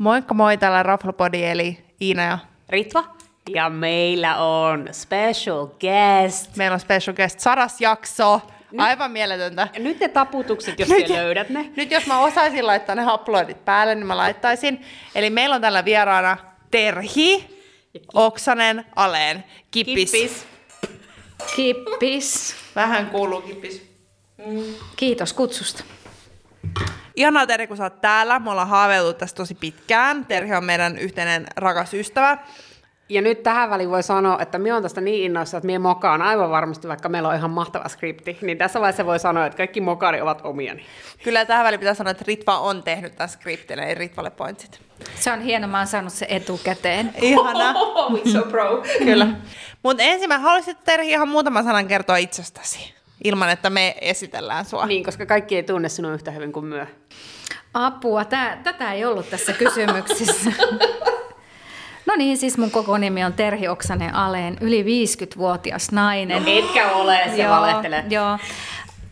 Moikka moi, täällä Raflopodi eli Iina ja Ritva. Ja meillä on special guest. Meillä on special guest, sadas jakso. Nyt, Aivan mieletöntä. Nyt ne taputukset, jos nyt, löydät ne. Nyt jos mä osaisin laittaa ne uploadit päälle, niin mä laittaisin. Eli meillä on tällä vieraana Terhi, Oksanen, Aleen, Kippis. Kippis. Kippis. Vähän kuuluu Kippis. Mm. Kiitos kutsusta. Ihanaa Terhi, kun sä oot täällä. Me ollaan haaveiltu tästä tosi pitkään. Terhi on meidän yhteinen rakas ystävä. Ja nyt tähän väliin voi sanoa, että minä olen tästä niin innoissa, että minä mokaan aivan varmasti, vaikka meillä on ihan mahtava skripti, niin tässä vaiheessa voi sanoa, että kaikki mokari ovat omiani. Kyllä tähän väliin pitää sanoa, että Ritva on tehnyt tämän skriptin, eli Ritvalle pointsit. Se on hieno, mä oon saanut se etukäteen. Ihana. Oh, so pro. Kyllä. Mutta ensin mä haluaisin Terhi ihan muutaman sanan kertoa itsestäsi, ilman että me esitellään sua. Niin, koska kaikki ei tunne sinua yhtä hyvin kuin myö. Apua, tää, tätä ei ollut tässä kysymyksessä. No niin, siis mun koko nimi on Terhi Oksanen Aleen, yli 50-vuotias nainen. No etkä ole, se joo, valehtelee. Joo,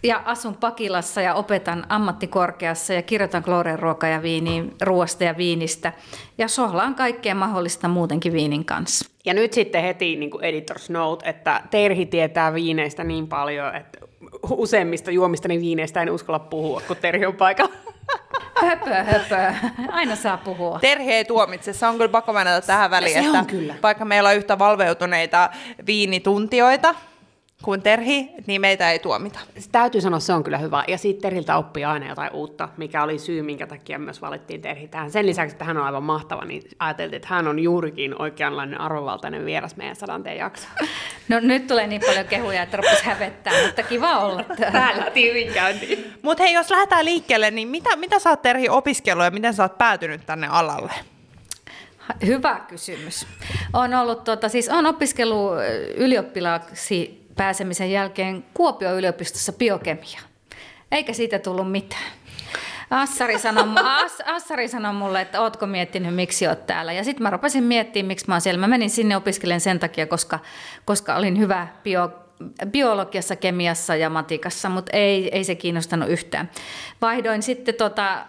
ja asun Pakilassa ja opetan ammattikorkeassa ja kirjoitan Glorian ruoka ja viini, ruoasta ja viinistä. Ja sohlaan kaikkea mahdollista muutenkin viinin kanssa. Ja nyt sitten heti niin kuin editor's note, että Terhi tietää viineistä niin paljon, että useimmista juomistani viineistä en uskalla puhua, kun Terhi on paikalla. Höpö, höpö. Aina saa puhua. Terhi ei tuomitse. Se on kyllä pakko tähän väliin, se että kyllä. vaikka meillä on yhtä valveutuneita viinituntioita, kuin Terhi, niin meitä ei tuomita. Täytyy sanoa, se on kyllä hyvä. Ja siitä Terhiltä oppii aina jotain uutta, mikä oli syy, minkä takia myös valittiin Terhi tähän. Sen lisäksi, että hän on aivan mahtava, niin ajateltiin, että hän on juurikin oikeanlainen arvovaltainen vieras meidän sadanteen jakso. No nyt tulee niin paljon kehuja, että rupesi hävettää, mutta kiva olla täällä. hyvin käyntiin. Mutta hei, jos lähdetään liikkeelle, niin mitä, mitä sä oot Terhi opiskellut ja miten sä oot päätynyt tänne alalle? Hyvä kysymys. On ollut, tuota, siis on opiskellut ylioppilaaksi pääsemisen jälkeen Kuopio yliopistossa biokemia. Eikä siitä tullut mitään. Assari sanoi, As, Assari sanoi mulle, että ootko miettinyt, miksi oot täällä. Ja sitten mä rupesin miettimään, miksi mä oon siellä. Mä menin sinne opiskelemaan sen takia, koska, koska olin hyvä bio, biologiassa, kemiassa ja matikassa, mutta ei, ei se kiinnostanut yhtään. Vaihdoin sitten tota,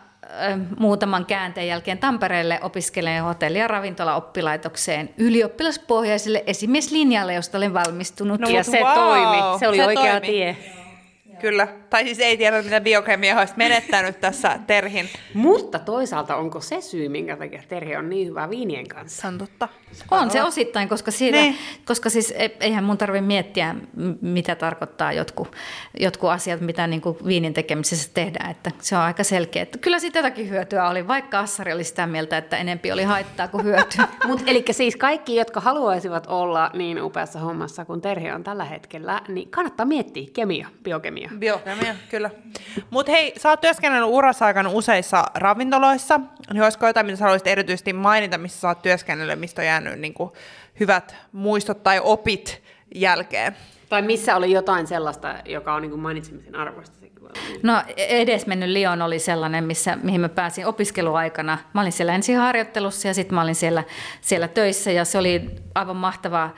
muutaman käänteen jälkeen Tampereelle opiskelen hotelli- ja ravintolaoppilaitokseen ylioppilaspohjaiselle esimieslinjalle, josta olen valmistunut. No, ja se wow. toimi. Se oli se oikea toimi. tie. Kyllä. Tai siis ei tiedä, mitä biokemia olisi menettänyt tässä Terhin. Mutta toisaalta onko se syy, minkä takia Terhi on niin hyvä viinien kanssa? Se on totta. Se on olla. se osittain, koska, siitä, niin. koska siis e- eihän mun tarvitse miettiä, mitä tarkoittaa jotkut, jotkut asiat, mitä niin kuin viinin tekemisessä tehdään. Että se on aika selkeä. Että kyllä siitä jotakin hyötyä oli, vaikka Assari oli sitä mieltä, että enempi oli haittaa kuin hyötyä. Mutta eli siis kaikki, jotka haluaisivat olla niin upeassa hommassa kuin Terhi on tällä hetkellä, niin kannattaa miettiä kemia, biokemia. Biokemia, kyllä. Mutta hei, sä oot työskennellyt urassa aikana useissa ravintoloissa. Niin olisiko jotain, mitä sä haluaisit erityisesti mainita, missä sä oot työskennellyt, mistä on jäänyt niin kuin, hyvät muistot tai opit jälkeen? Tai missä oli jotain sellaista, joka on niin kuin mainitsemisen arvoista? No edesmennyt Lyon oli sellainen, missä, mihin mä pääsin opiskeluaikana. Mä olin siellä ensin harjoittelussa ja sitten mä olin siellä, siellä töissä ja se oli aivan mahtavaa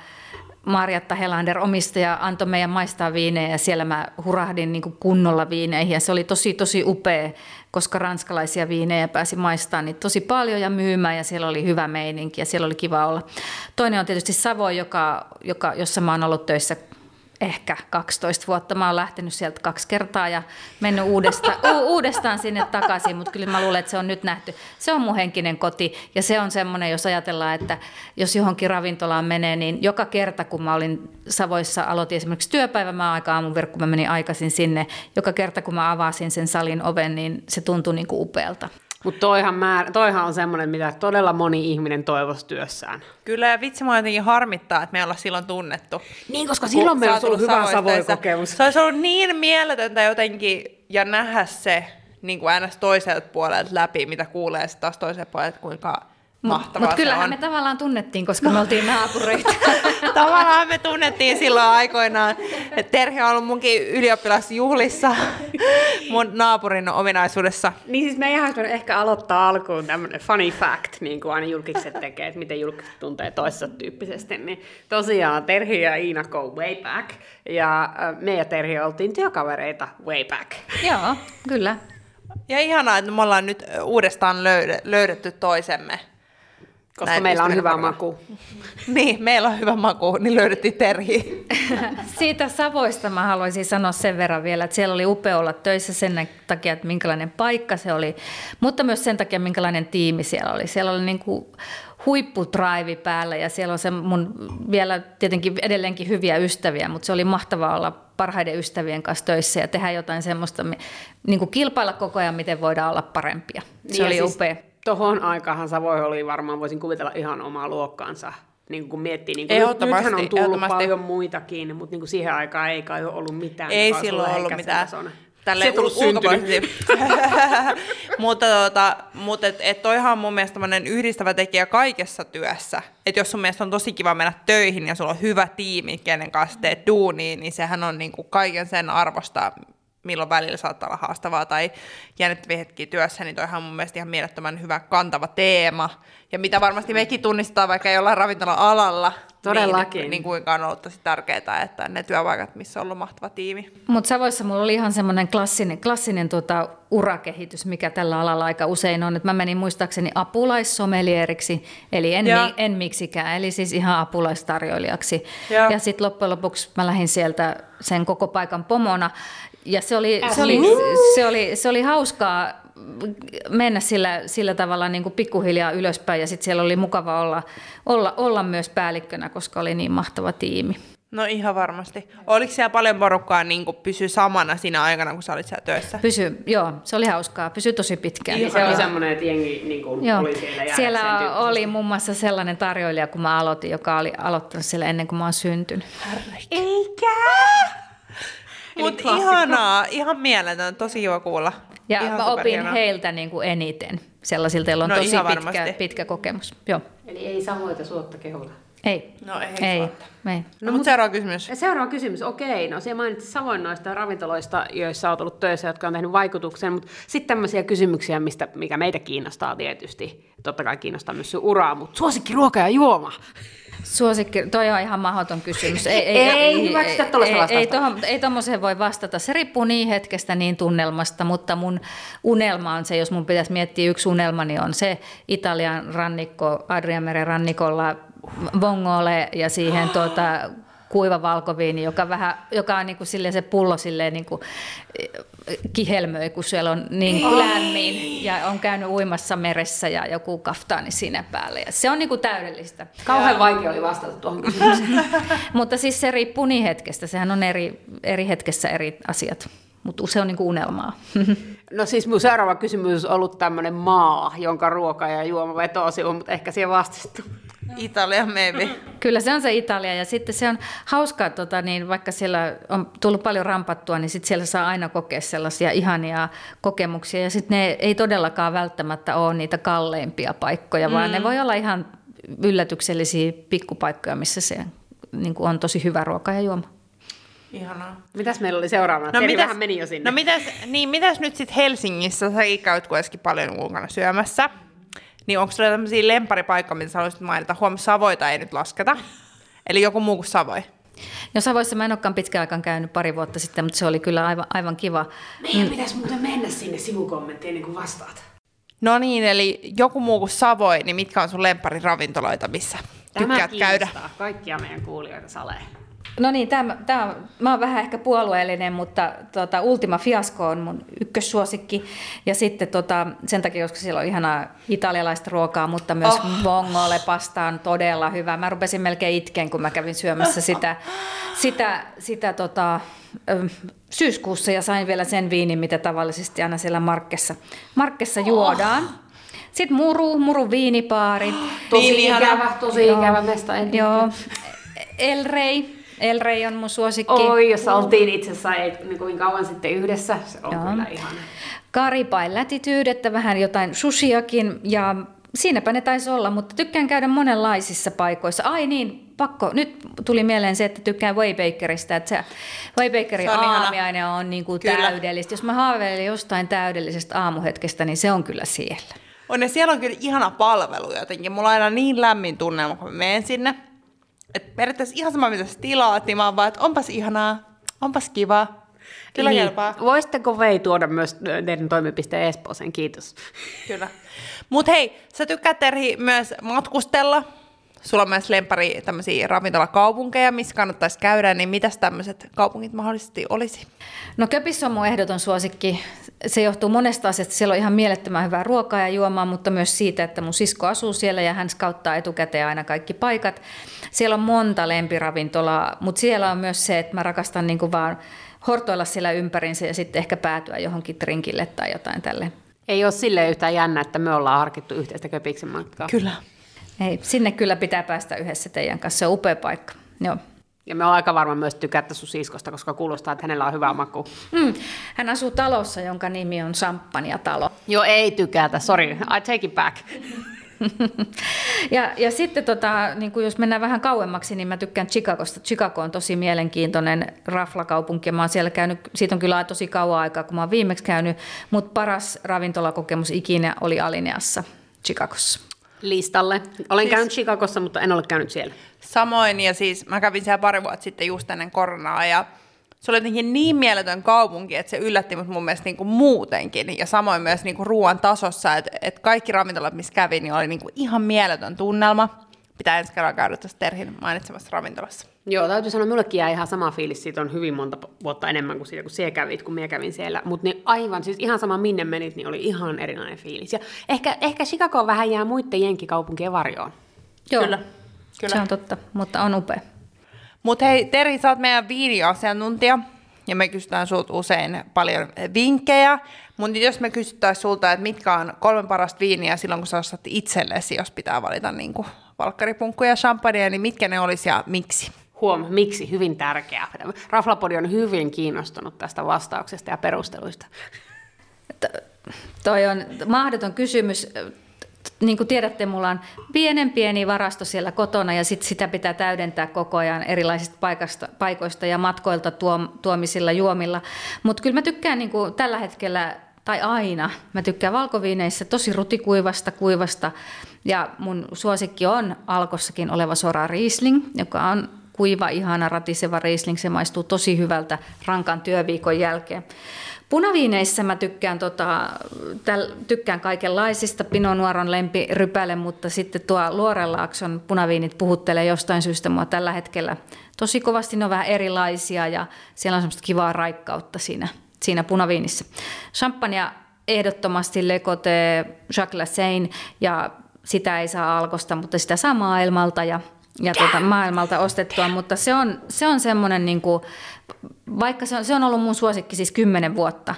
Marjatta Helander, omistaja, antoi meidän maistaa viinejä ja siellä mä hurahdin niin kuin kunnolla viineihin ja se oli tosi tosi upea, koska ranskalaisia viinejä pääsi maistamaan niin tosi paljon ja myymään ja siellä oli hyvä meininki ja siellä oli kiva olla. Toinen on tietysti Savo, joka, joka, jossa mä oon ollut töissä ehkä 12 vuotta. Mä oon lähtenyt sieltä kaksi kertaa ja mennyt uudesta, u- uudestaan sinne takaisin, mutta kyllä mä luulen, että se on nyt nähty. Se on mun henkinen koti ja se on semmoinen, jos ajatellaan, että jos johonkin ravintolaan menee, niin joka kerta kun mä olin Savoissa, aloitin esimerkiksi työpäivä, mä aika aamun verkko, mä menin aikaisin sinne. Joka kerta kun mä avasin sen salin oven, niin se tuntui niin kuin upealta. Mutta toihan, määr, toihan on semmoinen, mitä todella moni ihminen toivoisi työssään. Kyllä, ja vitsi mua jotenkin harmittaa, että me ollaan silloin tunnettu. Niin, koska silloin meillä on ollut hyvä Savoy-kokemus. Se olisi ollut niin mieletöntä jotenkin, ja nähdä se niin kuin aina toiselta puolelta läpi, mitä kuulee sitten taas toiselta puolelta, kuinka Mahtavaa Mutta kyllähän me tavallaan tunnettiin, koska me oltiin naapureita. tavallaan me tunnettiin silloin aikoinaan. Terhi on ollut munkin ylioppilasjuhlissa mun naapurin ominaisuudessa. Niin siis meidän ihan ehkä aloittaa alkuun tämmöinen funny fact, niin kuin aina julkiset tekee, että miten julkiset tuntee toisessa tyyppisesti. Niin tosiaan Terhi ja Iina go way back. Ja me ja Terhi oltiin työkavereita way back. Joo, kyllä. Ja ihanaa, että me ollaan nyt uudestaan löydetty toisemme. Koska Näin meillä on hyvä maku. Niin, meillä on hyvä maku, niin löydettiin Terhi. Siitä Savoista mä haluaisin sanoa sen verran vielä, että siellä oli upea olla töissä sen takia, että minkälainen paikka se oli, mutta myös sen takia, minkälainen tiimi siellä oli. Siellä oli niin kuin huipputraivi päällä ja siellä on se mun vielä tietenkin edelleenkin hyviä ystäviä, mutta se oli mahtavaa olla parhaiden ystävien kanssa töissä ja tehdä jotain semmoista, niin kuin kilpailla koko ajan, miten voidaan olla parempia. Se Niin, oli ja siis upea. Tohon aikaan Savoi oli varmaan, voisin kuvitella ihan omaa luokkaansa. Niin kun miettii, niin kun Ehdottomasti, nythän on tullut paljon muitakin, mutta niin siihen aikaan ei kai ole ollut mitään. Ei silloin ollut mitään. sellaisena. Tälle Se ei tullut syntynyt. mutta tota, mutta et, et toihan on mun mielestä yhdistävä tekijä kaikessa työssä. Että jos sun mielestä on tosi kiva mennä töihin ja sulla on hyvä tiimi, kenen kanssa teet duunia, niin sehän on niinku kaiken sen arvosta, milloin välillä saattaa olla haastavaa tai jännittäviä hetkiä työssä, niin toihan on mun mielestä ihan mielettömän hyvä kantava teema. Ja mitä varmasti mekin tunnistetaan, vaikka ei olla ravintola-alalla, Todellakin. Niin, niin kuinka on ollut tosi tärkeää, että ne työpaikat, missä on ollut mahtava tiimi. Mutta Savoissa mulla oli ihan semmoinen klassinen, klassinen tuota, urakehitys, mikä tällä alalla aika usein on. Et mä menin muistaakseni apulaissomelieriksi, eli en, mi, en miksikään, eli siis ihan apulaistarjoilijaksi. Joo. Ja sitten loppujen lopuksi mä lähdin sieltä sen koko paikan pomona. Ja se oli, se oli, niin. se oli, se oli hauskaa mennä sillä, sillä tavalla niin kuin pikkuhiljaa ylöspäin ja sitten siellä oli mukava olla, olla, olla myös päällikkönä, koska oli niin mahtava tiimi. No ihan varmasti. Oliko siellä paljon porukkaa niin pysy samana siinä aikana, kun sä olit siellä töissä? Pysy, joo, se oli hauskaa, pysy tosi pitkään. Niin se oli semmoinen, että jengi niin kuin Joo. oli siellä ja Siellä oli muun muassa sellainen tarjoilija, kun mä aloitin, joka oli aloittanut siellä ennen kuin mä oon syntynyt. Eikä! Mutta klassikko. ihanaa, ihan mieletön, tosi kiva kuulla. Ja ihan mä opin superhienoa. heiltä niin kuin eniten, sellaisilta, joilla on No tosi pitkä, pitkä kokemus. Joo, Eli ei Savoita suotta kehuta. ei. No ei, ei, suotta. ei. No, mutta seuraava kysymys. Seuraava kysymys, okei, no se mainitsi Savoin noista ravintoloista, joissa olet ollut töissä, jotka on tehnyt vaikutuksen, mutta sitten tämmöisiä kysymyksiä, mistä, mikä meitä kiinnostaa tietysti, totta kai kiinnostaa myös sun uraa, mutta suosikki ruoka ja juoma. Suosikki, toi on ihan mahdoton kysymys. Ei hyväksytä tuollaista ei, ei, vastausta. tohon, ei tommoseen voi vastata. Se riippuu niin hetkestä, niin tunnelmasta, mutta mun unelma on se, jos mun pitäisi miettiä yksi unelma, niin on se Italian rannikko, Adrianmeren rannikolla Vongole ja siihen tuota, kuiva valkoviini, joka, vähän, joka on niin kuin silleen se pullo silleen niin kuin kihelmöi, kun siellä on niin lämmin ja on käynyt uimassa meressä ja joku kaftaani siinä päällä. Ja se on niin kuin täydellistä. Kauhean vaikea oli vastata tuohon kysymykseen. Mutta siis se riippuu niin hetkestä. Sehän on eri, eri hetkessä eri asiat. Mutta se on niin kuin unelmaa. No siis mun seuraava kysymys on ollut tämmöinen maa, jonka ruoka ja juoma vetoo sinun, mutta ehkä siihen vastattu. Italia maybe. Kyllä se on se Italia ja sitten se on hauskaa, tota, niin vaikka siellä on tullut paljon rampattua, niin sitten siellä saa aina kokea sellaisia ihania kokemuksia ja sitten ne ei todellakaan välttämättä ole niitä kalleimpia paikkoja, mm. vaan ne voi olla ihan yllätyksellisiä pikkupaikkoja, missä se niin kuin on tosi hyvä ruoka ja juoma. Ihanaa. Mitäs meillä oli seuraavana? No, vähän meni jo sinne. No mitäs, niin mitäs nyt sitten Helsingissä, sä käyt kuitenkin paljon ulkona syömässä, niin onko sulla tämmöisiä lemparipaikkoja, mitä sä haluaisit mainita? Huom, Savoita ei nyt lasketa. Eli joku muu kuin Savoi. No Savoissa mä en olekaan pitkään aikaan käynyt pari vuotta sitten, mutta se oli kyllä aivan, aivan kiva. Meidän pitäisi muuten mennä sinne sivukommenttiin ennen kuin vastaat. No niin, eli joku muu kuin Savoi, niin mitkä on sun lempariravintoloita, missä tykkäät käydä? kaikkia meidän kuulijoita salee. No niin, tämä, tämä, mä oon vähän ehkä puolueellinen, mutta tota, Ultima Fiasco on mun ykkössuosikki. Ja sitten tota, sen takia, koska siellä on ihanaa italialaista ruokaa, mutta myös oh. vongole pasta on todella hyvä. Mä rupesin melkein itkeen, kun mä kävin syömässä sitä, sitä, sitä tota, syyskuussa ja sain vielä sen viinin, mitä tavallisesti aina siellä markkessa, markkessa juodaan. Sitten muru, muru viinipaari. Tosi Niin ikävä, tosi Joo. ikävä mesta. Joo. El Rey. El Rey on mun suosikki. Oi, jos oltiin itse asiassa ei niin kovin kauan sitten yhdessä. Se on Joo. kyllä ihana. Karipain lätityydettä, vähän jotain sushiakin ja siinäpä ne taisi olla, mutta tykkään käydä monenlaisissa paikoissa. Ai niin, pakko. Nyt tuli mieleen se, että tykkään Waybakerista, että se Waybakerin Se on ihana. aamiainen on niin kuin Kyllä. täydellistä. Jos mä haaveilen jostain täydellisestä aamuhetkestä, niin se on kyllä siellä. On ja siellä on kyllä ihana palvelu jotenkin. Mulla on aina niin lämmin tunnelma, kun mä menen sinne. Et periaatteessa ihan sama, mitä sä tilaat, niin mä oon vaan, että onpas ihanaa, onpas kiva. Kyllä niin. kelpaa. Voisitteko Vei tuoda myös teidän toimipisteen Espooseen? Kiitos. Kyllä. Mutta hei, sä tykkäät Terhi myös matkustella. Sulla on myös lempari tämmöisiä ravintolakaupunkeja, missä kannattaisi käydä, niin mitäs tämmöiset kaupungit mahdollisesti olisi? No Köpissä on mun ehdoton suosikki. Se johtuu monesta asiasta. Siellä on ihan mielettömän hyvää ruokaa ja juomaa, mutta myös siitä, että mun sisko asuu siellä ja hän skauttaa etukäteen aina kaikki paikat. Siellä on monta lempiravintolaa, mutta siellä on myös se, että mä rakastan niin kuin vaan hortoilla siellä ympärinsä ja sitten ehkä päätyä johonkin trinkille tai jotain tälle. Ei ole silleen yhtään jännä, että me ollaan harkittu yhteistä Köpiksen matkaa. Kyllä. Ei, sinne kyllä pitää päästä yhdessä teidän kanssa. Se on upea paikka. Joo. Ja me on aika varma myös tykättä sun siskosta, koska kuulostaa, että hänellä on hyvä maku. Mm. Hän asuu talossa, jonka nimi on Champagne-talo. Joo, ei tykätä. Sorry, I take it back. ja, ja sitten tota, niin kuin jos mennään vähän kauemmaksi, niin mä tykkään Chicagosta. Chicago on tosi mielenkiintoinen raflakaupunki. Mä oon siellä käynyt, siitä on kyllä tosi kauan aikaa, kun mä oon viimeksi käynyt, mutta paras ravintolakokemus ikinä oli Alineassa Chicagossa. Listalle. Olen siis... käynyt Chicagossa, mutta en ole käynyt siellä. Samoin, ja siis mä kävin siellä pari vuotta sitten just ennen koronaa, ja se oli jotenkin niin mieletön kaupunki, että se yllätti mut mun mielestä niinku muutenkin. Ja samoin myös niinku ruoan tasossa, että et kaikki ravintolat, missä kävin, niin oli niinku ihan mieletön tunnelma. Pitää ensi kerralla käydä tuossa Terhin mainitsemassa ravintolassa. Joo, täytyy sanoa, mullekin jää ihan sama fiilis, siitä on hyvin monta vuotta enemmän kuin siitä, kun siellä kävit, kun minä kävin siellä. Mutta niin aivan, siis ihan sama minne menit, niin oli ihan erilainen fiilis. Ja ehkä, ehkä Chicago vähän jää muiden jenkkikaupunkien varjoon. Joo, Kyllä. Kyllä. se on totta, mutta on upea. Mutta hei, Terhi, sä oot meidän viiniasiantuntija, ja me kysytään sulta usein paljon vinkkejä, mutta jos me kysyttäisiin sulta, että mitkä on kolme parasta viiniä silloin, kun sä ostat itsellesi, jos pitää valita niin kuin valkkaripunkkuja ja champagnea, niin mitkä ne olisi ja miksi? Huom, miksi? Hyvin tärkeää. Raflapodi on hyvin kiinnostunut tästä vastauksesta ja perusteluista. Toi on mahdoton kysymys. Niin kuin tiedätte, mulla on pienen pieni varasto siellä kotona ja sit sitä pitää täydentää koko ajan erilaisista paikasta, paikoista ja matkoilta tuom, tuomisilla juomilla. Mutta kyllä mä tykkään niin kuin tällä hetkellä tai aina. Mä tykkään valkoviineissä tosi rutikuivasta, kuivasta. Ja mun suosikki on alkossakin oleva Sora Riesling, joka on kuiva, ihana, ratiseva Riesling. Se maistuu tosi hyvältä rankan työviikon jälkeen. Punaviineissä mä tykkään, tota, täl, tykkään kaikenlaisista. Lempi rypäle, mutta sitten tuo Luorelaakson punaviinit puhuttelee jostain syystä mua tällä hetkellä tosi kovasti. Ne on vähän erilaisia ja siellä on semmoista kivaa raikkautta siinä, siinä punaviinissä. Champagne ehdottomasti Le Cote Jacques Lassagne ja sitä ei saa alkosta, mutta sitä saa maailmalta ja ja tuota, maailmalta ostettua, mutta se on, se on semmoinen, niin kuin, vaikka se on, se on ollut mun suosikki siis kymmenen vuotta,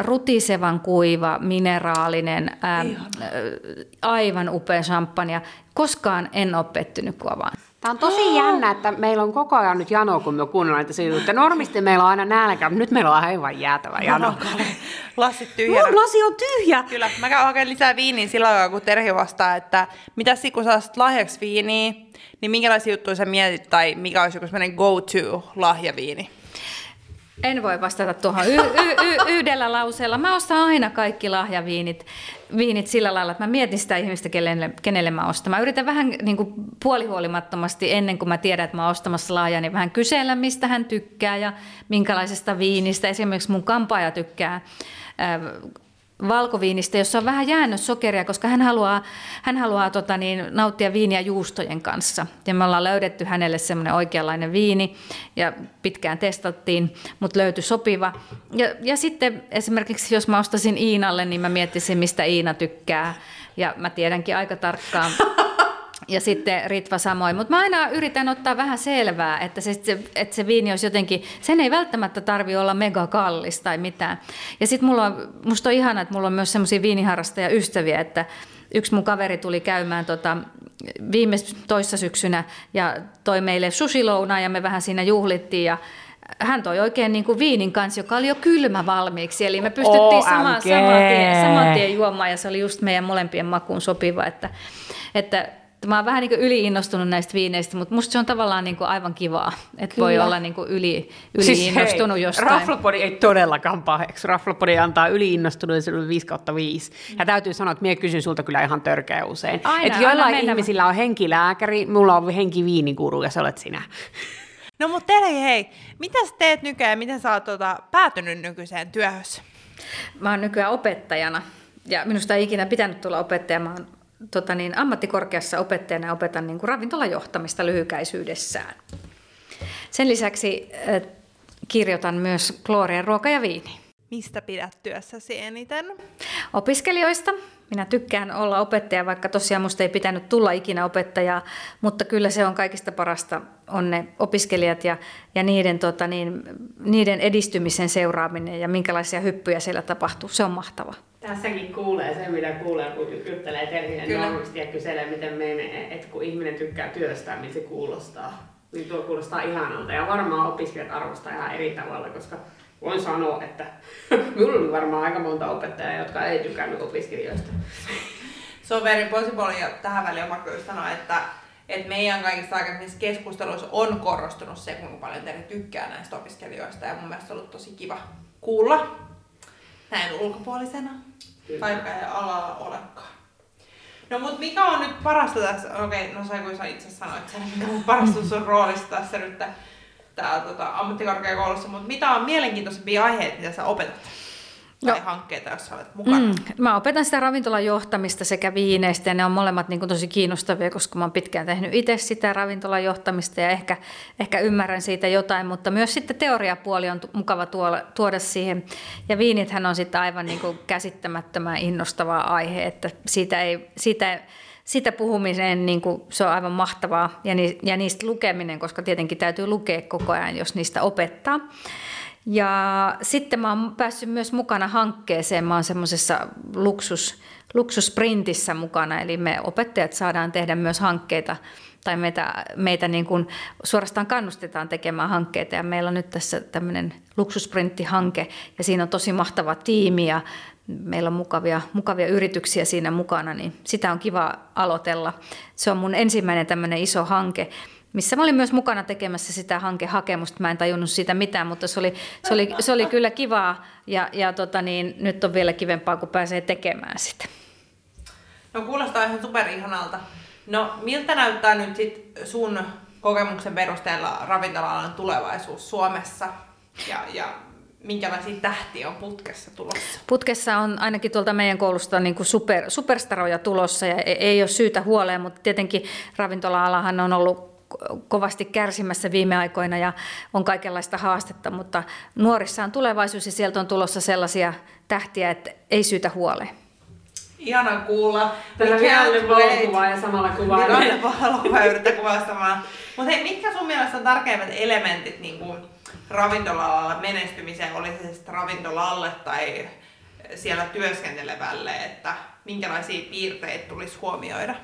rutisevan kuiva, mineraalinen, ää, aivan upea champagne. Koskaan en ole pettynyt kuvaan. Tämä on tosi jännä, että meillä on koko ajan nyt jano, kun me kuunnellaan näitä siitä. Normisti meillä on aina nälkä, mutta nyt meillä on aivan jäätävä jano. Lasi tyhjä. Mun lasi on tyhjä. Kyllä, mä käyn hakemaan lisää viiniä sillä aikaa, kun Terhi vastaa, että mitä kun sä lahjaksi viiniä, niin minkälaisia juttuja sä mietit, tai mikä olisi joku sellainen go-to lahjaviini? En voi vastata tuohon y- y- y- yhdellä lauseella. Mä ostan aina kaikki lahjaviinit viinit sillä lailla, että mä mietin sitä ihmistä, kenelle, kenelle mä ostan. Mä yritän vähän niin kuin puolihuolimattomasti ennen kuin mä tiedän, että mä oon ostamassa lahjaa, niin vähän kysellä, mistä hän tykkää ja minkälaisesta viinistä. Esimerkiksi mun kampaaja tykkää valkoviinistä, jossa on vähän jäänyt sokeria, koska hän haluaa, hän haluaa tota niin, nauttia viiniä juustojen kanssa. Ja me ollaan löydetty hänelle semmoinen oikeanlainen viini ja pitkään testattiin, mutta löytyi sopiva. Ja, ja sitten esimerkiksi jos mä ostasin Iinalle, niin mä miettisin, mistä Iina tykkää. Ja mä tiedänkin aika tarkkaan, ja sitten Ritva samoin. Mutta mä aina yritän ottaa vähän selvää, että se, että se viini olisi jotenkin, sen ei välttämättä tarvi olla mega kallis tai mitään. Ja sitten mulla on, musta on ihana, että mulla on myös semmoisia viiniharrastajaystäviä, että yksi mun kaveri tuli käymään tota, viime toissa syksynä ja toi meille sushilouna ja me vähän siinä juhlittiin ja hän toi oikein niin kuin viinin kanssa, joka oli jo kylmä valmiiksi. Eli me pystyttiin sama, saman, tien, saman tien juomaan ja se oli just meidän molempien makuun sopiva. Että, että Mä oon vähän niin yliinnostunut näistä viineistä, mutta musta se on tavallaan niin aivan kivaa, että voi olla niin yli, yliinnostunut siis jostain. Raflapodi ei todellakaan paheksi. Raflapodi antaa yliinnostuneisuuden 5 kautta 5. Ja täytyy sanoa, että minä kysyn sulta kyllä ihan törkeä usein. Aina, että joillain aina ihmisillä on henkilääkäri, mulla on henkiviinikuru ja se olet sinä. No mutta Teri, hei, mitä sä teet nykyään ja miten sä oot tota, päätynyt nykyiseen työhössä? Mä oon nykyään opettajana ja minusta ei ikinä pitänyt tulla opettaja. Mä oon tota niin, ammattikorkeassa opettajana ja opetan niin kuin ravintolajohtamista lyhykäisyydessään. Sen lisäksi äh, kirjoitan myös Glorian ruoka ja viini. Mistä pidät työssäsi eniten? Opiskelijoista. Minä tykkään olla opettaja, vaikka tosiaan musta ei pitänyt tulla ikinä opettajaa, mutta kyllä se on kaikista parasta, on ne opiskelijat ja, ja niiden, tota, niin, niiden edistymisen seuraaminen ja minkälaisia hyppyjä siellä tapahtuu. Se on mahtavaa. Tässäkin kuulee sen, mitä kuulee, kun juttelee Terhinen normisti ja kyselee, miten menee, että kun ihminen tykkää työstää, niin se kuulostaa. Niin tuo kuulostaa ihanalta ja varmaan opiskelijat arvostaa ihan eri tavalla, koska voin sanoa, että minulla oli varmaan aika monta opettajaa, jotka ei tykännyt opiskelijoista. Se on very possible ja tähän väliin on pakko sanoa, että, että meidän kaikissa aikaisemmissa keskusteluissa on korostunut se, kuinka paljon tykkää näistä opiskelijoista ja mun mielestä on ollut tosi kiva kuulla näin ulkopuolisena, Kyllä. vaikka ei alalla olekaan. No mut mikä on nyt parasta tässä, okei, okay, no sä kun sä itse sanoit sen, mikä on parasta sun roolissa tässä nyt täällä tota, ammattikorkeakoulussa, mutta mitä on mielenkiintoisempia aiheita, mitä sä opetat? Tai no, hankkeita, jos olet mukana? Mm, mä opetan sitä ravintolan johtamista sekä viineistä ja ne on molemmat niin kuin tosi kiinnostavia, koska mä oon pitkään tehnyt itse sitä ravintolan johtamista ja ehkä, ehkä ymmärrän siitä jotain, mutta myös sitten teoriapuoli on mukava tuoda, tuoda siihen. Ja viinithän on sitten aivan niin kuin käsittämättömän innostava aihe, että siitä ei, siitä sitä puhuminen, niin kuin, se on aivan mahtavaa ja, ni, ja niistä lukeminen, koska tietenkin täytyy lukea koko ajan, jos niistä opettaa. Ja sitten mä oon päässyt myös mukana hankkeeseen. Mä oon semmoisessa luksus, luksusprintissä mukana, eli me opettajat saadaan tehdä myös hankkeita tai meitä, meitä niin kuin suorastaan kannustetaan tekemään hankkeita ja meillä on nyt tässä tämmöinen luksusprinttihanke ja siinä on tosi mahtava tiimi ja meillä on mukavia, mukavia yrityksiä siinä mukana, niin sitä on kiva aloitella. Se on mun ensimmäinen tämmöinen iso hanke, missä mä olin myös mukana tekemässä sitä hankehakemusta. Mä en tajunnut siitä mitään, mutta se oli, se oli, se oli kyllä kivaa ja, ja tota niin, nyt on vielä kivempaa, kun pääsee tekemään sitä. No kuulostaa ihan superihanalta. No miltä näyttää nyt sit sun kokemuksen perusteella ravintola tulevaisuus Suomessa? Ja, ja minkälaisia tähtiä on putkessa tulossa? Putkessa on ainakin tuolta meidän koulusta niin kuin super, superstaroja tulossa ja ei ole syytä huoleen, mutta tietenkin ravintola-alahan on ollut kovasti kärsimässä viime aikoina ja on kaikenlaista haastetta, mutta nuorissa on tulevaisuus ja sieltä on tulossa sellaisia tähtiä, että ei syytä huoleen. Ihana kuulla. Tällä virallinen valokuva ja samalla kuvaa. Virallinen valokuva yrittää kuvaa Mutta hei, mitkä sun mielestä on tärkeimmät elementit niin kuin ravintola menestymiseen, oli se sitten ravintolalle tai siellä työskentelevälle, että minkälaisia piirteitä tulisi huomioida?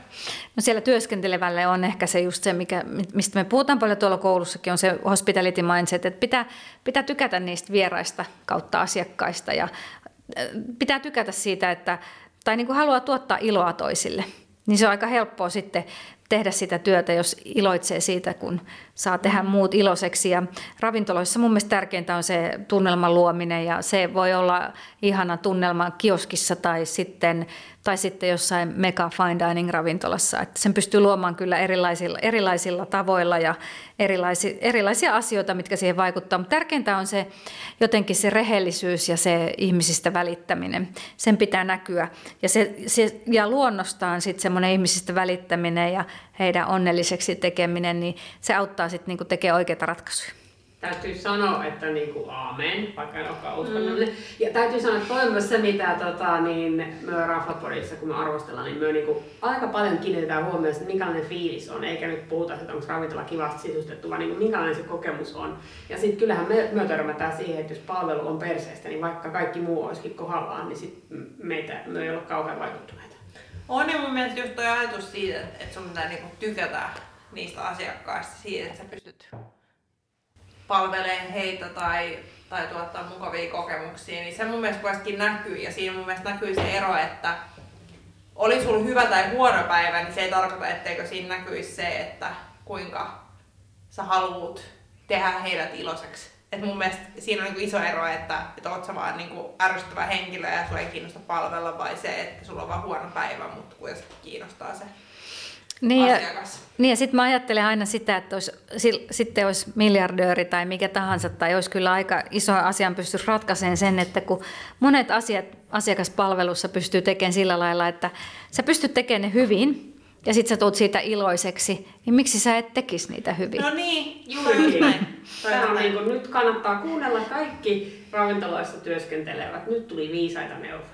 No siellä työskentelevälle on ehkä se just se, mikä, mistä me puhutaan paljon tuolla koulussakin, on se hospitality mindset, että pitää, pitää tykätä niistä vieraista kautta asiakkaista ja äh, pitää tykätä siitä, että, tai niin kuin haluaa tuottaa iloa toisille. Niin se on aika helppoa sitten tehdä sitä työtä, jos iloitsee siitä, kun saa tehdä muut iloiseksi. Ja ravintoloissa mun mielestä tärkeintä on se tunnelman luominen ja se voi olla ihana tunnelma kioskissa tai sitten tai sitten jossain mega fine dining ravintolassa. Että sen pystyy luomaan kyllä erilaisilla, erilaisilla tavoilla ja erilaisia, erilaisia asioita, mitkä siihen vaikuttaa. Mutta tärkeintä on se jotenkin se rehellisyys ja se ihmisistä välittäminen. Sen pitää näkyä. Ja, se, se, ja luonnostaan sitten semmoinen ihmisistä välittäminen ja heidän onnelliseksi tekeminen, niin se auttaa sitten niinku tekemään oikeita ratkaisuja täytyy sanoa, että niin kuin aamen, vaikka en olekaan uskonnollinen. Mm. Ja täytyy sanoa, että toi myös se, mitä tota, niin, me Raffatporissa, kun me arvostellaan, niin me niin kuin, aika paljon kiinnitetään huomioon, että minkälainen fiilis on, eikä nyt puhuta, että onko ravintola kivasti sisustettu, vaan niin kuin, minkälainen se kokemus on. Ja sitten kyllähän me, me törmätään siihen, että jos palvelu on perseestä, niin vaikka kaikki muu olisikin kohdallaan, niin sit meitä, me ei ole kauhean vaikuttuneita. On ja mun mielestä just toi ajatus siitä, että sun pitää niinku tykätä niistä asiakkaista siitä, että sä pystyt palvelee heitä tai, tai tuottaa mukavia kokemuksia, niin se mun mielestä kuitenkin näkyy. Ja siinä mun mielestä näkyy se ero, että oli sulla hyvä tai huono päivä, niin se ei tarkoita, etteikö siinä näkyisi se, että kuinka sä haluut tehdä heidät iloiseksi. Et mun mielestä siinä on niin iso ero, että, että oot sä vaan niin ärsyttävä henkilö ja sua ei kiinnosta palvella vai se, että sulla on vaan huono päivä, mutta kuitenkin kiinnostaa se niin asiakas. Ja, niin ja sitten mä ajattelen aina sitä, että olisi, sitten olisi miljardööri tai mikä tahansa, tai olisi kyllä aika iso asian pystyisi ratkaisemaan sen, että kun monet asiat asiakaspalvelussa pystyy tekemään sillä lailla, että sä pystyt tekemään ne hyvin, ja sitten sä tulet siitä iloiseksi, niin miksi sä et tekisi niitä hyvin? No niin, juuri näin. Tämä on niin kuin, nyt kannattaa kuunnella kaikki ravintoloissa työskentelevät. Nyt tuli viisaita neuvoja.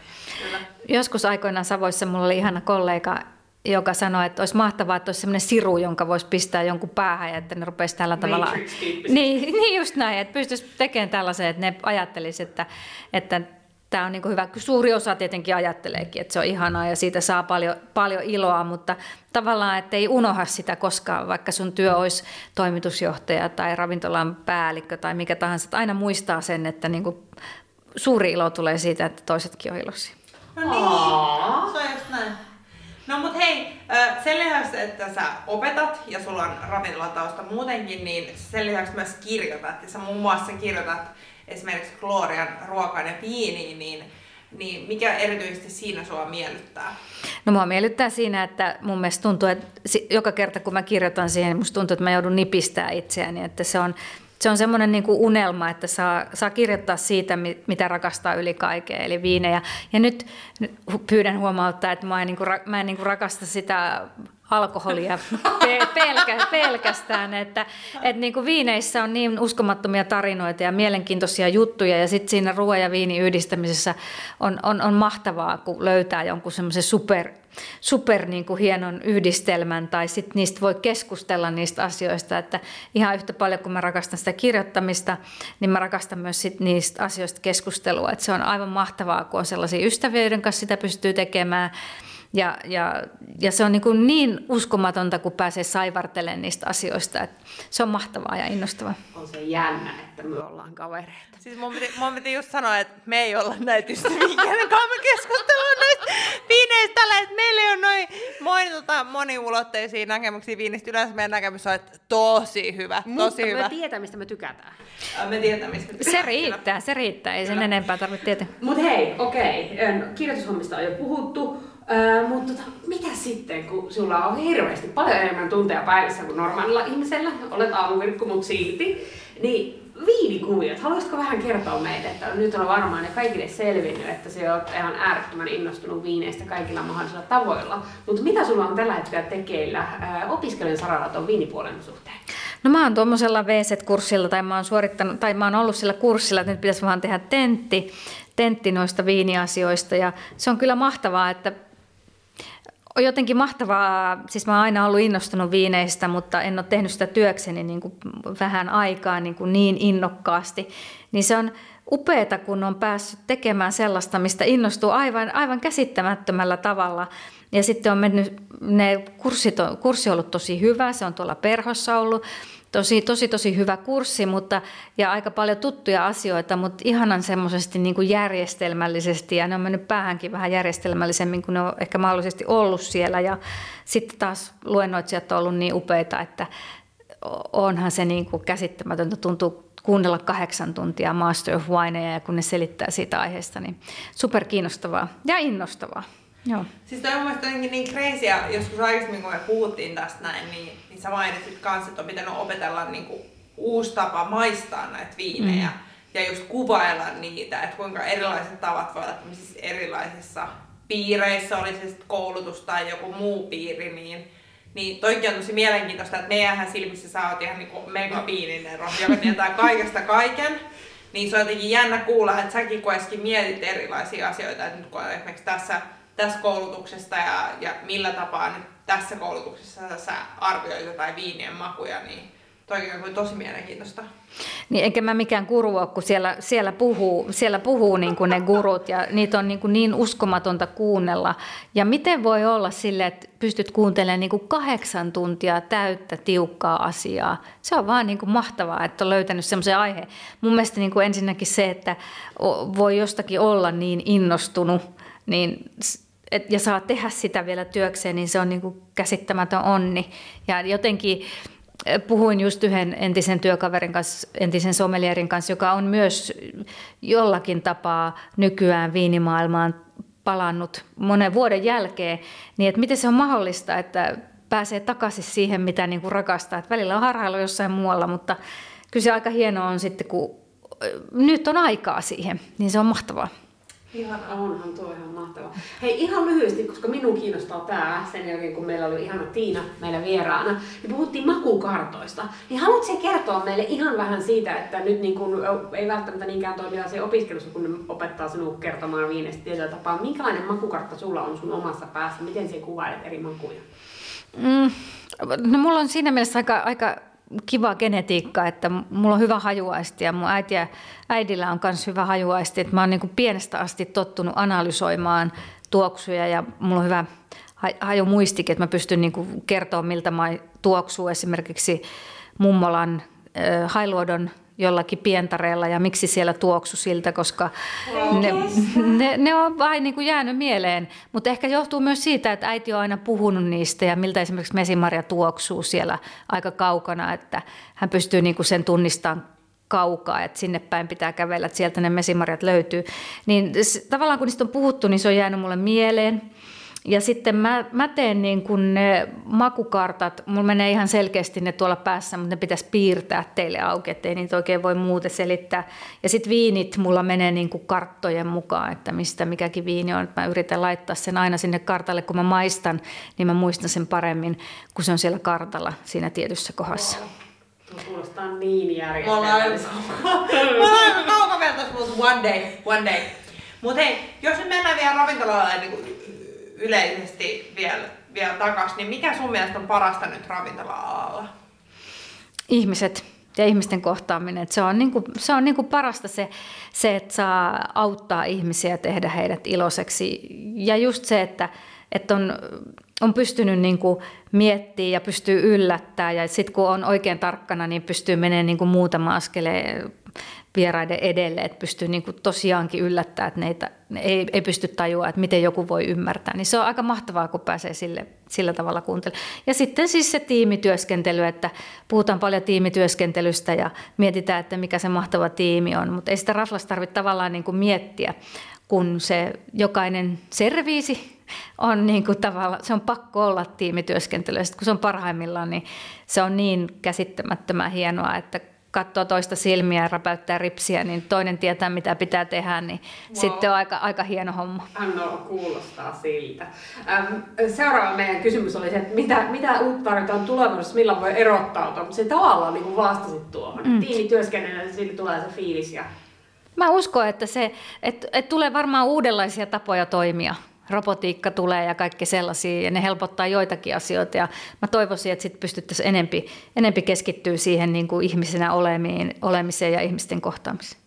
Kyllä. Joskus aikoinaan Savoissa mulla oli ihana kollega, joka sanoi, että olisi mahtavaa, että olisi sellainen siru, jonka voisi pistää jonkun päähän ja että ne rupeaisi tällä tavalla... Niin, niin just näin, että pystyisi tekemään tällaisen, että ne ajattelisi, että, että tämä on niin hyvä. Suuri osa tietenkin ajatteleekin, että se on ihanaa ja siitä saa paljon, paljon iloa, mutta tavallaan, että ei unoha sitä koskaan, vaikka sun työ olisi toimitusjohtaja tai ravintolan päällikkö tai mikä tahansa. Että aina muistaa sen, että niin kuin suuri ilo tulee siitä, että toisetkin on iloisia. No niin, se on just näin. No mut hei, sen lisäksi, että sä opetat ja sulla on ravintolatausta muutenkin, niin sen lisäksi myös kirjoitat. Ja sä muun muassa kirjoitat esimerkiksi Glorian ruokaan ja viiniin, niin, niin mikä erityisesti siinä sua miellyttää? No mua miellyttää siinä, että mun mielestä tuntuu, että joka kerta kun mä kirjoitan siihen, niin musta tuntuu, että mä joudun nipistää itseäni, että se on, se on semmoinen niin kuin unelma, että saa, saa kirjoittaa siitä, mitä rakastaa yli kaikkea, eli viinejä. Ja nyt, pyydän huomauttaa, että mä en, niin kuin, mä en niin kuin rakasta sitä alkoholia pelkä, pelkästään. Että, että niin kuin viineissä on niin uskomattomia tarinoita ja mielenkiintoisia juttuja ja sitten siinä ruoan ja viinin yhdistämisessä on, on, on mahtavaa, kun löytää jonkun semmoisen super, super niin kuin hienon yhdistelmän tai sitten niistä voi keskustella niistä asioista. Että ihan yhtä paljon kuin mä rakastan sitä kirjoittamista, niin mä rakastan myös sit niistä asioista keskustelua. Että se on aivan mahtavaa, kun on sellaisia ystäviä, joiden kanssa sitä pystyy tekemään ja, ja, ja se on niin, kuin niin uskomatonta, kun pääsee saivartelemaan niistä asioista. Että se on mahtavaa ja innostavaa. On se jännä, että me ollaan kavereita. Siis mun piti, mun piti just sanoa, että me ei olla näitä ystäviä, kenen kanssa me keskustellaan näistä viineistä tällä, että meillä ei ole noin moi, tota, moniulotteisia näkemyksiä viinistä. Yleensä meidän näkemys on, että tosi hyvä, Mutta tosi me hyvä. tietää, mistä me tykätään. Me tietää, mistä me tykätään. Se riittää, se riittää. Ei sen enempää tarvitse tietää. Mutta hei, okei. Okay. Kirjoitushommista on jo puhuttu. Öö, mutta tota, mitä sitten, kun sulla on hirveästi paljon enemmän tunteja päivässä kuin normaalilla ihmisellä, olet aamuvirkku, mutta silti, niin viinikuviot, haluaisitko vähän kertoa meille, että nyt on varmaan ne kaikille selvinnyt, että se on ihan äärettömän innostunut viineistä kaikilla mahdollisilla tavoilla, mutta mitä sulla on tällä hetkellä tekeillä opiskelijan saralla tuon viinipuolen suhteen? No mä oon tuommoisella VZ-kurssilla tai mä oon suorittanut, tai mä oon ollut sillä kurssilla, että nyt pitäisi vaan tehdä tentti, tentti noista viiniasioista. Ja se on kyllä mahtavaa, että on jotenkin mahtavaa, siis mä oon aina ollut innostunut viineistä, mutta en ole tehnyt sitä työkseni niin kuin vähän aikaa niin, kuin niin innokkaasti. Niin se on upeeta, kun on päässyt tekemään sellaista, mistä innostuu aivan, aivan käsittämättömällä tavalla. Ja sitten on mennyt, ne kurssit on, kurssi on ollut tosi hyvä, se on tuolla perhossa ollut tosi, tosi, tosi hyvä kurssi mutta, ja aika paljon tuttuja asioita, mutta ihanan semmoisesti niin järjestelmällisesti ja ne on mennyt päähänkin vähän järjestelmällisemmin kuin ne on ehkä mahdollisesti ollut siellä ja sitten taas luennoitsijat on ollut niin upeita, että onhan se niin kuin käsittämätöntä, tuntuu kuunnella kahdeksan tuntia Master of Wineja ja kun ne selittää siitä aiheesta, niin super kiinnostavaa ja innostavaa. Joo. Siis toi on mun mielestä niin crazyä, joskus aikaisemmin kun me puhuttiin tästä näin, niin, niin sä mainitsit kanssa, että on pitänyt opetella niin kuin uusi tapa maistaa näitä viinejä mm. ja just kuvailla niitä, että kuinka erilaiset tavat voi olla erilaisissa piireissä, oli se sitten koulutus tai joku muu piiri, niin niin toikin on tosi mielenkiintoista, että meidänhän silmissä sä oot ihan niinku megapiininero, joka tietää kaikesta kaiken. Niin se on jotenkin jännä kuulla, että säkin kuitenkin mietit erilaisia asioita, että nyt kun esimerkiksi tässä tässä koulutuksesta ja, ja millä tapaa nyt tässä koulutuksessa sä arvioit jotain viinien makuja, niin toikin on tosi mielenkiintoista. Niin, enkä mä mikään guru ole, kun siellä, siellä puhuu, siellä puhuu niin kuin ne gurut ja niitä on niin, kuin niin uskomatonta kuunnella. Ja miten voi olla sille, että pystyt kuuntelemaan niin kuin kahdeksan tuntia täyttä, tiukkaa asiaa. Se on vaan niin kuin mahtavaa, että on löytänyt semmoisen aiheen. Mun mielestä niin kuin ensinnäkin se, että voi jostakin olla niin innostunut, niin et, ja saa tehdä sitä vielä työkseen, niin se on niin kuin käsittämätön onni. Ja jotenkin eh, puhuin just yhden entisen työkaverin kanssa, entisen sommelierin kanssa, joka on myös jollakin tapaa nykyään viinimaailmaan palannut monen vuoden jälkeen, niin että miten se on mahdollista, että pääsee takaisin siihen, mitä niin kuin rakastaa. Et välillä on harhailu jossain muualla, mutta kyllä se aika hienoa on sitten, kun nyt on aikaa siihen, niin se on mahtavaa. Ihan onhan tuo ihan mahtavaa. Hei ihan lyhyesti, koska minun kiinnostaa tämä, sen jälkeen kun meillä oli ihana Tiina meillä vieraana, niin puhuttiin makukartoista. Niin haluatko kertoa meille ihan vähän siitä, että nyt niin kun, ei välttämättä niinkään toimia se opiskelussa, kun ne opettaa sinua kertomaan viinestä tietyllä tapaa. Minkälainen makukartta sulla on sun omassa päässä? Miten se kuvailet eri makuja? Mm, no mulla on siinä mielessä aika, aika kiva genetiikka, että mulla on hyvä hajuaisti ja mun äiti ja äidillä on myös hyvä hajuaisti. Että mä oon niin pienestä asti tottunut analysoimaan tuoksuja ja mulla on hyvä hajumuistikin, että mä pystyn niin kertoa miltä mä tuoksuu esimerkiksi mummolan äh, hailuodon jollakin pientareella ja miksi siellä tuoksu siltä, koska ne, ne, ne on vain niin kuin jäänyt mieleen. Mutta ehkä johtuu myös siitä, että äiti on aina puhunut niistä ja miltä esimerkiksi mesimarja tuoksuu siellä aika kaukana, että hän pystyy niin kuin sen tunnistamaan kaukaa, että sinne päin pitää kävellä, että sieltä ne mesimarjat löytyy. Niin tavallaan kun niistä on puhuttu, niin se on jäänyt mulle mieleen. Ja sitten mä, mä teen niin kuin ne makukartat, mulla menee ihan selkeästi ne tuolla päässä, mutta ne pitäisi piirtää teille auki, ettei niitä oikein voi muuten selittää. Ja sitten viinit mulla menee niin kuin karttojen mukaan, että mistä mikäkin viini on. Mä yritän laittaa sen aina sinne kartalle, kun mä maistan, niin mä muistan sen paremmin, kun se on siellä kartalla siinä tietyssä kohdassa. Kuulostaa niin järjestelmälliseltä. Mä aivan kaukavertais, mutta one day, one day. Mutta hei, jos nyt mennään vielä ravintolalle niin yleisesti vielä, vielä takaisin, niin mikä sun mielestä on parasta nyt ravintola-alalla? Ihmiset ja ihmisten kohtaaminen. Se on, niin kuin, se on niin kuin parasta se, se, että saa auttaa ihmisiä tehdä heidät iloiseksi. Ja just se, että, että on, on pystynyt niin kuin miettimään ja pystyy yllättämään. Ja sitten kun on oikein tarkkana, niin pystyy menemään niin kuin muutama askeleen vieraiden edelle, että pystyy niin kuin tosiaankin yllättämään, että neitä, ne ei, ei pysty tajua, että miten joku voi ymmärtää. Niin se on aika mahtavaa, kun pääsee sille, sillä tavalla kuuntelemaan. Ja sitten siis se tiimityöskentely, että puhutaan paljon tiimityöskentelystä ja mietitään, että mikä se mahtava tiimi on, mutta ei sitä raflasta tarvitse tavallaan niin kuin miettiä, kun se jokainen serviisi on niin kuin tavalla, se on pakko olla tiimityöskentelyä. Sitten kun se on parhaimmillaan, niin se on niin käsittämättömän hienoa, että katsoo toista silmiä ja räpäyttää ripsiä, niin toinen tietää, mitä pitää tehdä, niin wow. sitten on aika, aika hieno homma. No, kuulostaa siltä. seuraava meidän kysymys oli se, että mitä, mitä uutta tarvitaan tulevaisuudessa, millä voi erottautua, se tavallaan niin kuin vastasit tuohon. Mm. Tiimityöskennellä, sillä tulee se fiilis ja Mä uskon, että, se, että, että tulee varmaan uudenlaisia tapoja toimia robotiikka tulee ja kaikki sellaisia, ja ne helpottaa joitakin asioita. Ja mä toivoisin, että sitten pystyttäisiin enempi, enempi keskittyä siihen niin kuin ihmisenä olemiin, olemiseen ja ihmisten kohtaamiseen.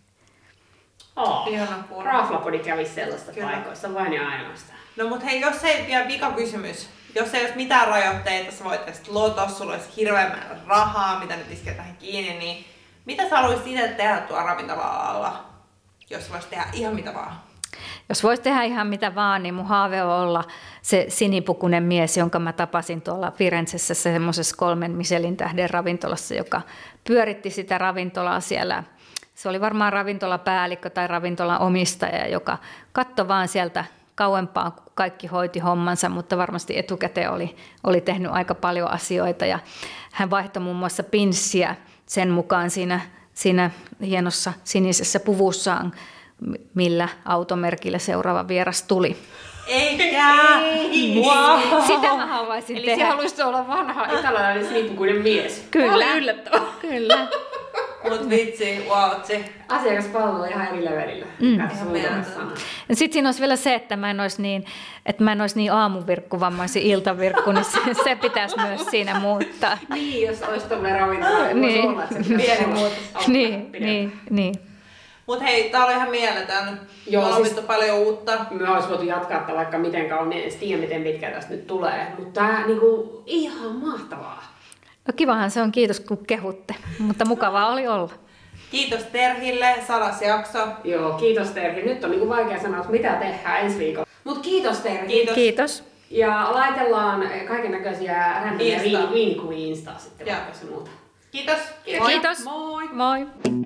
Oh, Raflapodi kävi sellaista Kyllä. paikoissa vain ja ainoastaan. No mutta hei, jos ei vielä vika kysymys. Jos ei olisi mitään rajoitteita, sä voit tästä lotos, sulla olisi hirveän määrä rahaa, mitä nyt iskee tähän kiinni, niin mitä sä haluaisit itse tehdä tuolla ravintola-alalla, jos voisit tehdä ihan mitä vaan? Jos voisi tehdä ihan mitä vaan, niin mun haave on olla se sinipukunen mies, jonka mä tapasin tuolla Firenzessä semmoisessa kolmen Michelin tähden ravintolassa, joka pyöritti sitä ravintolaa siellä. Se oli varmaan ravintolapäällikkö tai ravintolan omistaja, joka katsoi vaan sieltä kauempaa, kun kaikki hoiti hommansa, mutta varmasti etukäteen oli, oli tehnyt aika paljon asioita. Ja hän vaihtoi muun muassa pinssiä sen mukaan siinä, siinä hienossa sinisessä puvussaan millä automerkillä seuraava vieras tuli. Eikä! Ei. Wow. Sitä mä haluaisin Eli tehdä. Eli haluaisit olla vanha italialainen sinipukuinen mies. Kyllä. yllättävää. Kyllä. Mut vitsi, wow, se. Asiakaspalvelu ihan eri levelillä. Mm. Sitten siinä olisi vielä se, että mä en olisi niin, että mä en olisi niin aamuvirkku, vaan mä olisin iltavirkku, niin se, se pitäisi myös siinä muuttaa. niin, jos olisi tuollainen ravintola, niin. olla, että se pieni muutos niin, niin, niin. Mut hei, tää oli ihan mieletön. Joo, on siis, paljon uutta. Me olisi voitu jatkaa että vaikka miten kauan, en tiedä miten pitkä tästä nyt tulee. Mutta tää niinku ihan mahtavaa. No kivahan se on, kiitos kun kehutte. Mutta mukavaa oli olla. Kiitos Terhille, sadas jakso. Joo, kiitos Terhi. Nyt on niinku vaikea sanoa, että mitä tehdään ensi viikolla. Mutta kiitos Terhi. Kiitos. kiitos. Ja laitellaan kaiken näköisiä rändiä viinikuvia Instaa sitten, vaikka se muuta. Kiitos. Kiitos. Moi. Moi. Moi.